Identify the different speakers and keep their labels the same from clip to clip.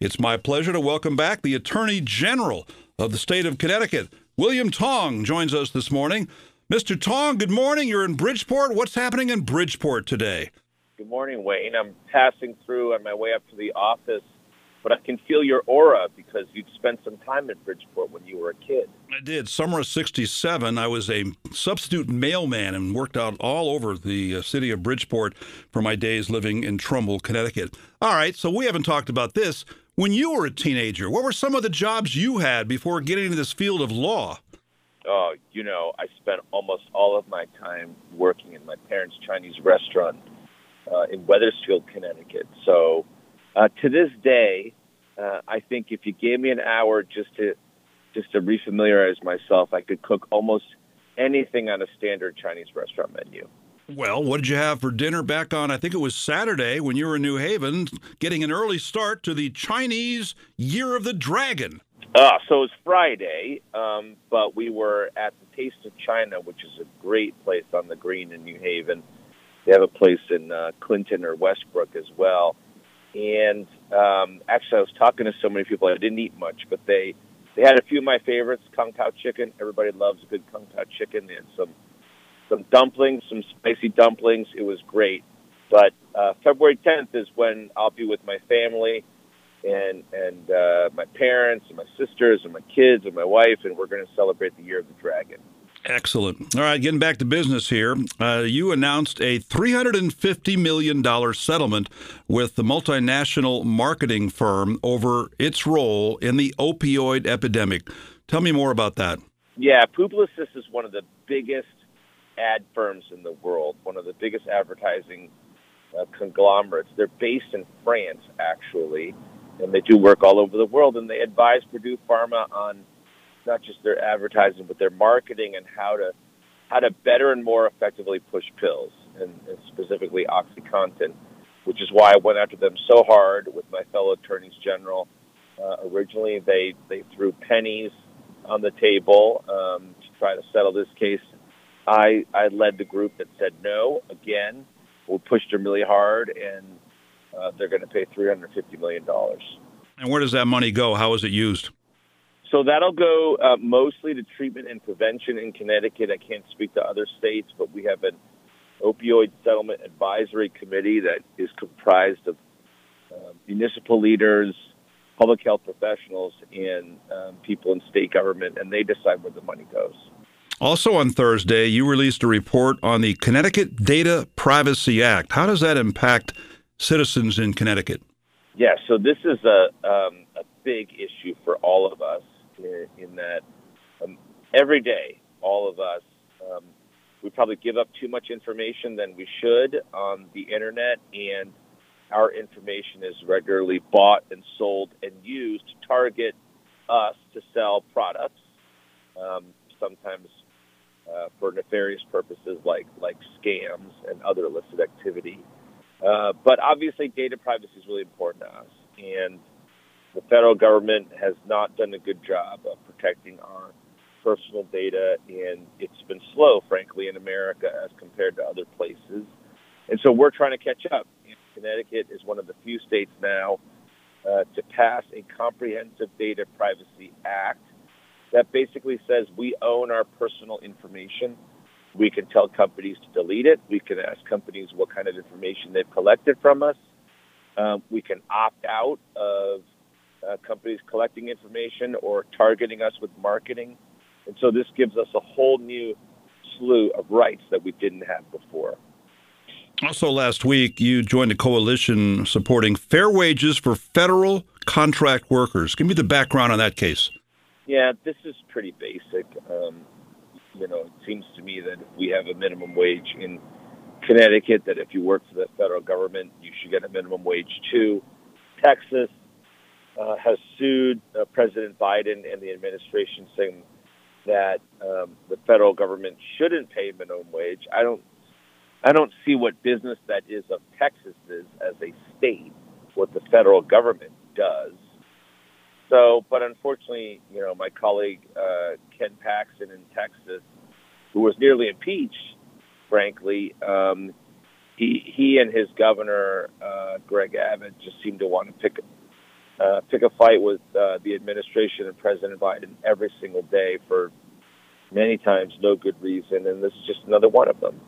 Speaker 1: It's my pleasure to welcome back the Attorney General of the state of Connecticut. William Tong joins us this morning. Mr. Tong, good morning. You're in Bridgeport. What's happening in Bridgeport today?
Speaker 2: Good morning, Wayne. I'm passing through on my way up to the office, but I can feel your aura because you'd spent some time in Bridgeport when you were a kid.
Speaker 1: I did. Summer of 67, I was a substitute mailman and worked out all over the uh, city of Bridgeport for my days living in Trumbull, Connecticut. All right, so we haven't talked about this. When you were a teenager, what were some of the jobs you had before getting into this field of law?
Speaker 2: Oh, you know, I spent almost all of my time working in my parents' Chinese restaurant uh, in Wethersfield, Connecticut. So uh, to this day, uh, I think if you gave me an hour just to just to refamiliarize myself, I could cook almost anything on a standard Chinese restaurant menu.
Speaker 1: Well, what did you have for dinner back on? I think it was Saturday when you were in New Haven, getting an early start to the Chinese Year of the Dragon.
Speaker 2: Uh, so it was Friday, um, but we were at the Taste of China, which is a great place on the green in New Haven. They have a place in uh, Clinton or Westbrook as well. And um, actually, I was talking to so many people. I didn't eat much, but they they had a few of my favorites. Kung Pao chicken. Everybody loves a good Kung Pao chicken. They had some some dumplings, some spicy dumplings. It was great. But uh, February 10th is when I'll be with my family and and uh, my parents and my sisters and my kids and my wife, and we're going to celebrate the Year of the Dragon.
Speaker 1: Excellent. All right, getting back to business here. Uh, you announced a $350 million settlement with the multinational marketing firm over its role in the opioid epidemic. Tell me more about that.
Speaker 2: Yeah, Publicis is one of the biggest ad firms in the world, one of the biggest advertising uh, conglomerates. They're based in France, actually, and they do work all over the world. And they advise Purdue Pharma on not just their advertising, but their marketing and how to how to better and more effectively push pills, and, and specifically OxyContin, which is why I went after them so hard with my fellow attorneys general. Uh, originally, they they threw pennies on the table um, to try to settle this case. I I led the group that said no again. We pushed them really hard, and uh, they're going to pay three hundred fifty million dollars.
Speaker 1: And where does that money go? How is it used?
Speaker 2: So that'll go uh, mostly to treatment and prevention in Connecticut. I can't speak to other states, but we have an opioid settlement advisory committee that is comprised of uh, municipal leaders, public health professionals, and um, people in state government, and they decide where the money goes.
Speaker 1: Also on Thursday, you released a report on the Connecticut Data Privacy Act. How does that impact citizens in Connecticut?
Speaker 2: Yeah, so this is a, um, a big issue for all of us in, that um, every day, all of us, um, we probably give up too much information than we should on the internet, and our information is regularly bought and sold and used to target us to sell products, um, sometimes uh, for nefarious purposes like like scams and other illicit activity. Uh, but obviously, data privacy is really important to us, and the federal government has not done a good job of protecting our personal data, and it's been slow, frankly, in America as compared to other places. And so we're trying to catch up. Connecticut is one of the few states now uh, to pass a comprehensive data privacy act that basically says we own our personal information. We can tell companies to delete it. We can ask companies what kind of information they've collected from us. Um, we can opt out of uh, companies collecting information or targeting us with marketing. And so this gives us a whole new slew of rights that we didn't have before.
Speaker 1: Also, last week, you joined a coalition supporting fair wages for federal contract workers. Give me the background on that case.
Speaker 2: Yeah, this is pretty basic. Um, you know, it seems to me that we have a minimum wage in Connecticut, that if you work for the federal government, you should get a minimum wage too. Texas uh, has sued uh, President Biden and the administration, saying that um, the federal government shouldn't pay minimum wage. I don't, I don't see what business that is of Texas's as a state, what the federal government does. So, but unfortunately, you know, my colleague uh, Ken Paxton in Texas, who was nearly impeached, frankly, um, he he and his governor uh, Greg Abbott just seem to want to pick uh, pick a fight with uh, the administration and President Biden every single day for many times no good reason, and this is just another one of them.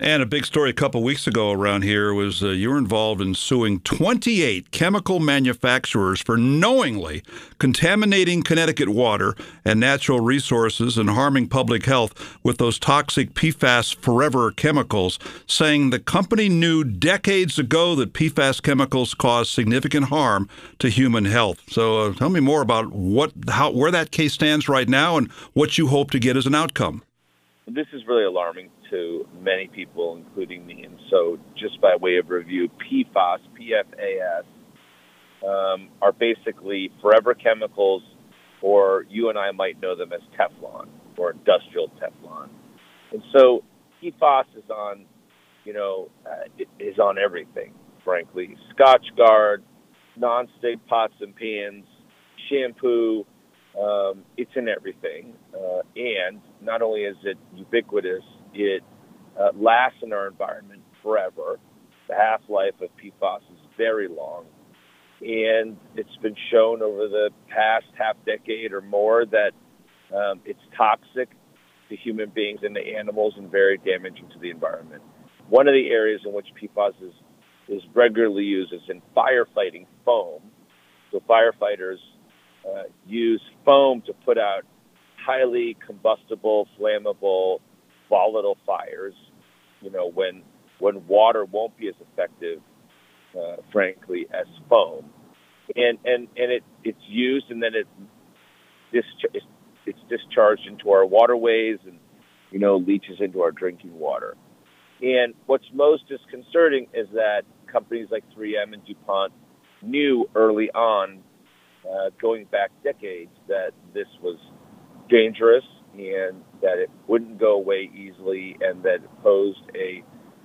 Speaker 1: And a big story a couple weeks ago around here was uh, you were involved in suing 28 chemical manufacturers for knowingly contaminating Connecticut water and natural resources and harming public health with those toxic PFAS forever chemicals, saying the company knew decades ago that PFAS chemicals cause significant harm to human health. So uh, tell me more about what how where that case stands right now and what you hope to get as an outcome.
Speaker 2: This is really alarming to many people, including me. And so, just by way of review, PFAS, PFAS, um, are basically forever chemicals, or you and I might know them as Teflon or industrial Teflon. And so, PFAS is on, you know, uh, is on everything. Frankly, Scotchgard, non-stick pots and pans, shampoo. Um, it's in everything, uh, and not only is it ubiquitous it uh, lasts in our environment forever. The half life of PFAS is very long. And it's been shown over the past half decade or more that um, it's toxic to human beings and to animals and very damaging to the environment. One of the areas in which PFAS is, is regularly used is in firefighting foam. So firefighters uh, use foam to put out highly combustible, flammable volatile fires, you know, when when water won't be as effective, uh, frankly, as foam, and and and it it's used and then it discharged it's discharged into our waterways and you know leaches into our drinking water. And what's most disconcerting is that companies like 3M and DuPont knew early on, uh, going back decades, that this was dangerous and that it wouldn't go away easily and that it posed a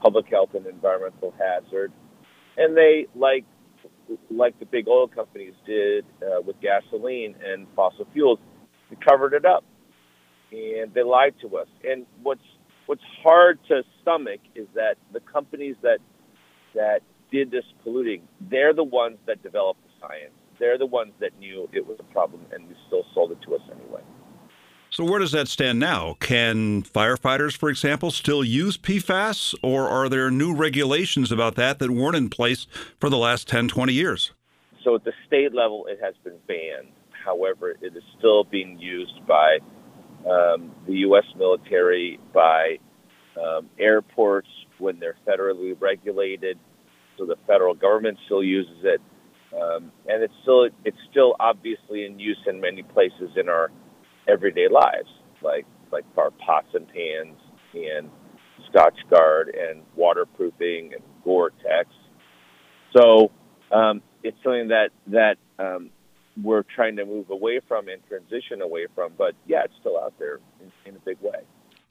Speaker 2: public health and environmental hazard. And they, like like the big oil companies did uh, with gasoline and fossil fuels, they covered it up and they lied to us. And what's what's hard to stomach is that the companies that that did this polluting, they're the ones that developed the science. They're the ones that knew it was a problem, and they still sold it to us anyway.
Speaker 1: So, where does that stand now? Can firefighters, for example, still use PFAS, or are there new regulations about that that weren't in place for the last 10, 20 years?
Speaker 2: So, at the state level, it has been banned. However, it is still being used by um, the U.S. military, by um, airports when they're federally regulated. So, the federal government still uses it. Um, and it's still it's still obviously in use in many places in our everyday lives, like like our pots and pans and Scotchgard and waterproofing and Gore-Tex. So um, it's something that that um, we're trying to move away from and transition away from. But yeah, it's still out there in, in a big way.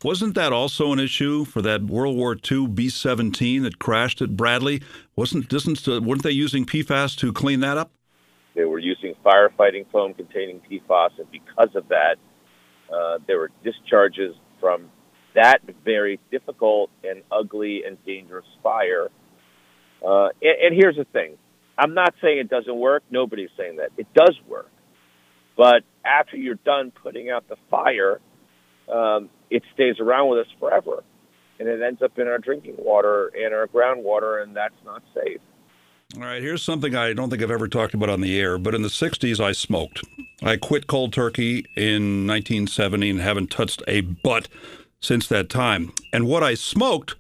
Speaker 1: Wasn't that also an issue for that World War II B-17 that crashed at Bradley? Wasn't doesn't uh, weren't they using PFAS to clean that up?
Speaker 2: They were using firefighting foam containing PFAS, and because of that, uh, there were discharges from that very difficult and ugly and dangerous fire. Uh, and, and here's the thing I'm not saying it doesn't work. Nobody's saying that. It does work. But after you're done putting out the fire, um, it stays around with us forever. And it ends up in our drinking water and our groundwater, and that's not safe.
Speaker 1: All right, here's something I don't think I've ever talked about on the air, but in the 60s, I smoked. I quit cold turkey in 1970 and haven't touched a butt since that time. And what I smoked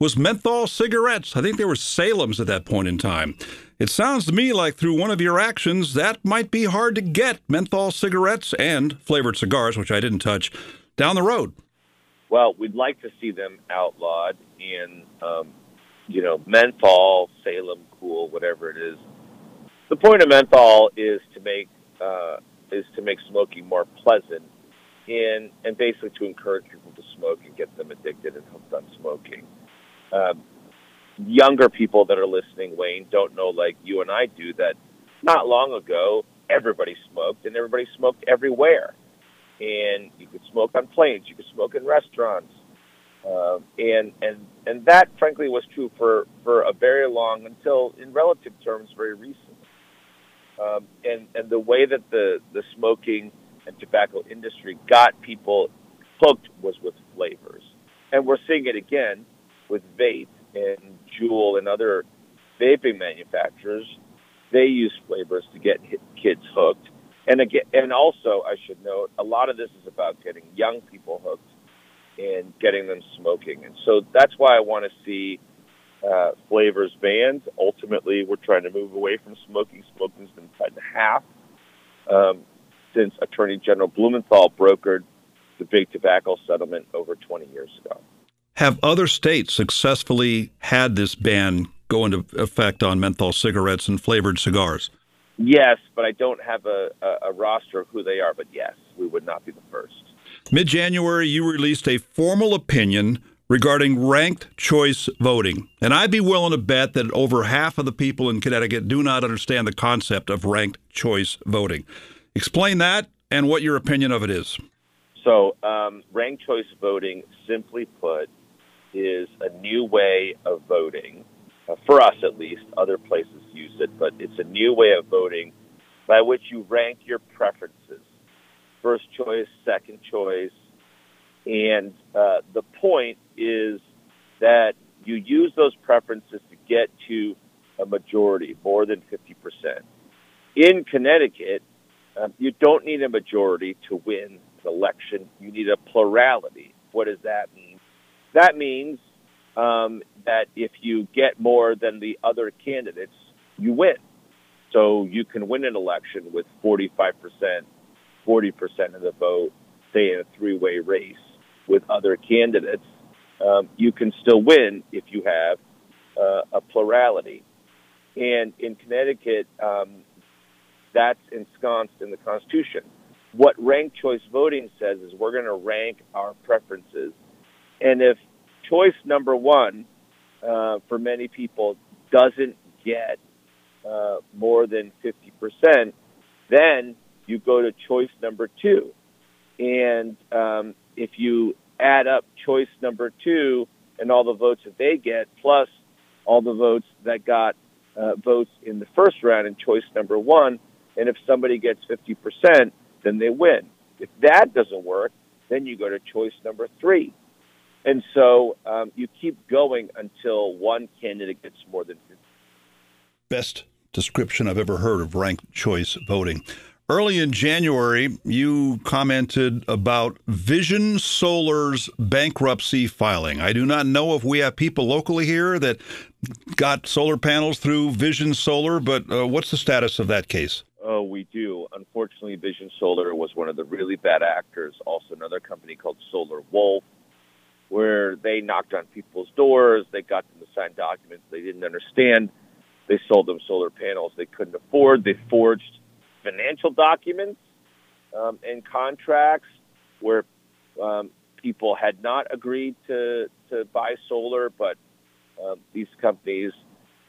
Speaker 1: was menthol cigarettes. I think they were Salem's at that point in time. It sounds to me like through one of your actions, that might be hard to get menthol cigarettes and flavored cigars, which I didn't touch, down the road.
Speaker 2: Well, we'd like to see them outlawed in um, you know, menthol, Salem Cool, whatever it is. The point of menthol is to make uh, is to make smoking more pleasant, and and basically to encourage people to smoke and get them addicted and hooked on smoking. Um, younger people that are listening, Wayne, don't know like you and I do that. Not long ago, everybody smoked, and everybody smoked everywhere. And you could smoke on planes, you could smoke in restaurants, uh, and and and that, frankly, was true for for a very long until, in relative terms, very recent. Um, and and the way that the the smoking and tobacco industry got people hooked was with flavors, and we're seeing it again with vape and Juul and other vaping manufacturers. They use flavors to get kids hooked, and again, and also I should note, a lot of this is about getting young people hooked and getting them smoking, and so that's why I want to see uh, flavors banned. Ultimately, we're trying to move away from smoking. Smoking's been cut in half um, since Attorney General Blumenthal brokered the big tobacco settlement over 20 years ago.
Speaker 1: Have other states successfully had this ban go into effect on menthol cigarettes and flavored cigars?
Speaker 2: Yes, but I don't have a, a, a roster of who they are, but yes, we would not be the first.
Speaker 1: Mid January, you released a formal opinion regarding ranked choice voting. And I'd be willing to bet that over half of the people in Connecticut do not understand the concept of ranked choice voting. Explain that and what your opinion of it is.
Speaker 2: So, um, ranked choice voting, simply put, is a new way of voting, for us at least. Other places use it, but it's a new way of voting by which you rank your preferences first choice, second choice. And uh, the point is that you use those preferences to get to a majority, more than 50%. In Connecticut, um, you don't need a majority to win an election. You need a plurality. What does that mean? That means um, that if you get more than the other candidates, you win. So you can win an election with 45%, 40% of the vote, say in a three way race with other candidates. Um, you can still win if you have uh, a plurality. And in Connecticut, um, that's ensconced in the Constitution. What ranked choice voting says is we're going to rank our preferences. And if choice number one uh, for many people doesn't get uh, more than 50%, then you go to choice number two. And um, if you add up choice number two and all the votes that they get, plus all the votes that got uh, votes in the first round in choice number one, and if somebody gets 50%, then they win. If that doesn't work, then you go to choice number three. And so um, you keep going until one candidate gets more than 50.
Speaker 1: Best description I've ever heard of ranked choice voting. Early in January, you commented about Vision Solar's bankruptcy filing. I do not know if we have people locally here that got solar panels through Vision Solar, but uh, what's the status of that case?
Speaker 2: Oh, we do. Unfortunately, Vision Solar was one of the really bad actors. Also, another company called Solar Wolf, where they knocked on people's doors. They got them to sign documents they didn't understand. They sold them solar panels they couldn't afford. They forged financial documents um, and contracts where um, people had not agreed to, to buy solar, but uh, these companies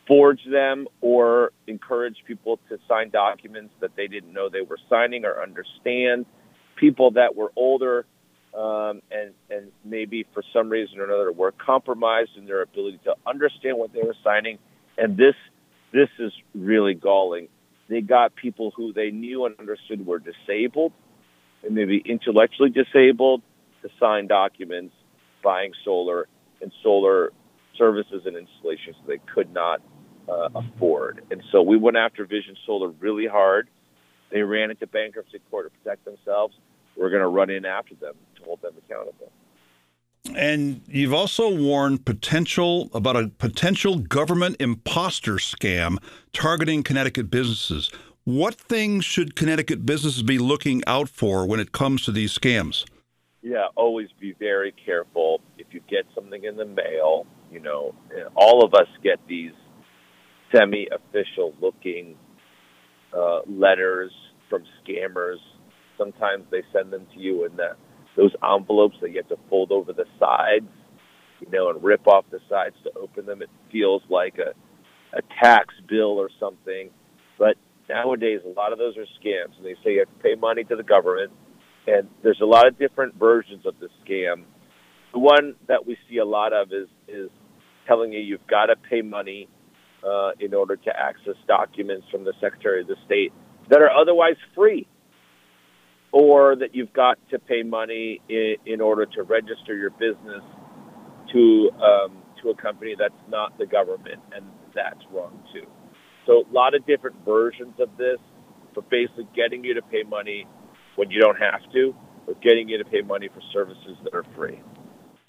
Speaker 2: forge them or encourage people to sign documents that they didn't know they were signing or understand. People that were older um, and and maybe for some reason or another were compromised in their ability to understand what they were signing. And this this is really galling. They got people who they knew and understood were disabled and maybe intellectually disabled to sign documents buying solar and solar services and installations they could not uh, afford. And so we went after Vision Solar really hard. They ran into bankruptcy court to protect themselves. We're going to run in after them to hold them accountable.
Speaker 1: And you've also warned potential about a potential government imposter scam targeting Connecticut businesses. What things should Connecticut businesses be looking out for when it comes to these scams?
Speaker 2: Yeah, always be very careful. If you get something in the mail, you know, all of us get these semi official looking uh, letters from scammers. Sometimes they send them to you in the, those envelopes that you have to fold over the sides, you know, and rip off the sides to open them. It feels like a, a tax bill or something. But nowadays, a lot of those are scams, and they say you have to pay money to the government. And there's a lot of different versions of the scam. The one that we see a lot of is is telling you you've got to pay money uh, in order to access documents from the Secretary of the State that are otherwise free, or that you've got to pay money in, in order to register your business to um, to a company that's not the government, and that's wrong too. So a lot of different versions of this, but basically getting you to pay money when you don't have to, or getting you to pay money for services that are free.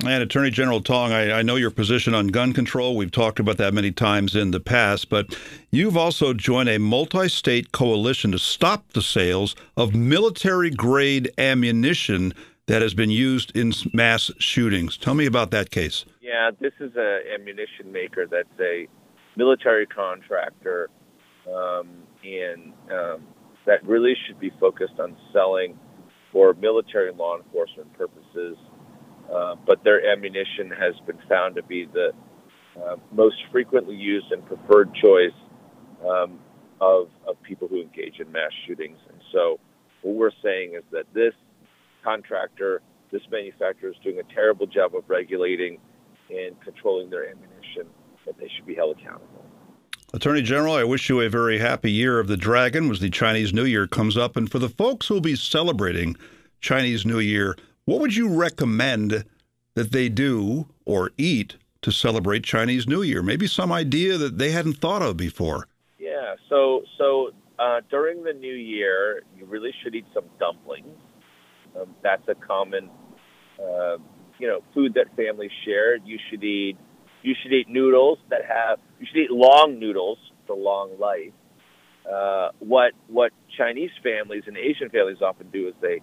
Speaker 1: And Attorney General Tong, I, I, know your position on gun control. We've talked about that many times in the past, but you've also joined a multi state coalition to stop the sales of military grade ammunition that has been used in mass shootings. Tell me about that case.
Speaker 2: Yeah, this is an ammunition maker that's a military contractor, um, and um, that really should be focused on selling for military law enforcement purposes uh, but their ammunition has been found to be the uh, most frequently used and preferred choice um, of, of people who engage in mass shootings. And so, what we're saying is that this contractor, this manufacturer, is doing a terrible job of regulating and controlling their ammunition, that they should be held accountable.
Speaker 1: Attorney General, I wish you a very happy year of the dragon as the Chinese New Year comes up. And for the folks who will be celebrating Chinese New Year, what would you recommend that they do or eat to celebrate Chinese New Year? Maybe some idea that they hadn't thought of before.
Speaker 2: Yeah. So so uh, during the New Year, you really should eat some dumplings. Um, that's a common, uh, you know, food that families share. You should eat you should eat noodles that have you should eat long noodles for long life. Uh, what what Chinese families and Asian families often do is they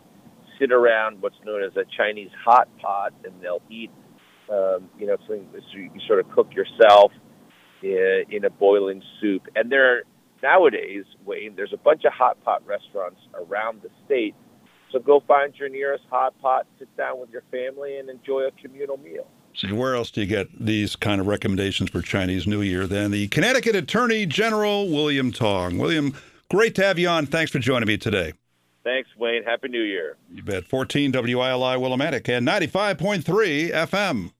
Speaker 2: sit around what's known as a Chinese hot pot, and they'll eat, um, you know, so you can sort of cook yourself in, in a boiling soup. And there, nowadays, Wayne, there's a bunch of hot pot restaurants around the state. So go find your nearest hot pot, sit down with your family, and enjoy a communal meal.
Speaker 1: See, where else do you get these kind of recommendations for Chinese New Year than the Connecticut Attorney General William Tong? William, great to have you on. Thanks for joining me today.
Speaker 2: Thanks, Wayne. Happy New Year.
Speaker 1: You bet. 14 WILI Willimantic and 95.3 FM.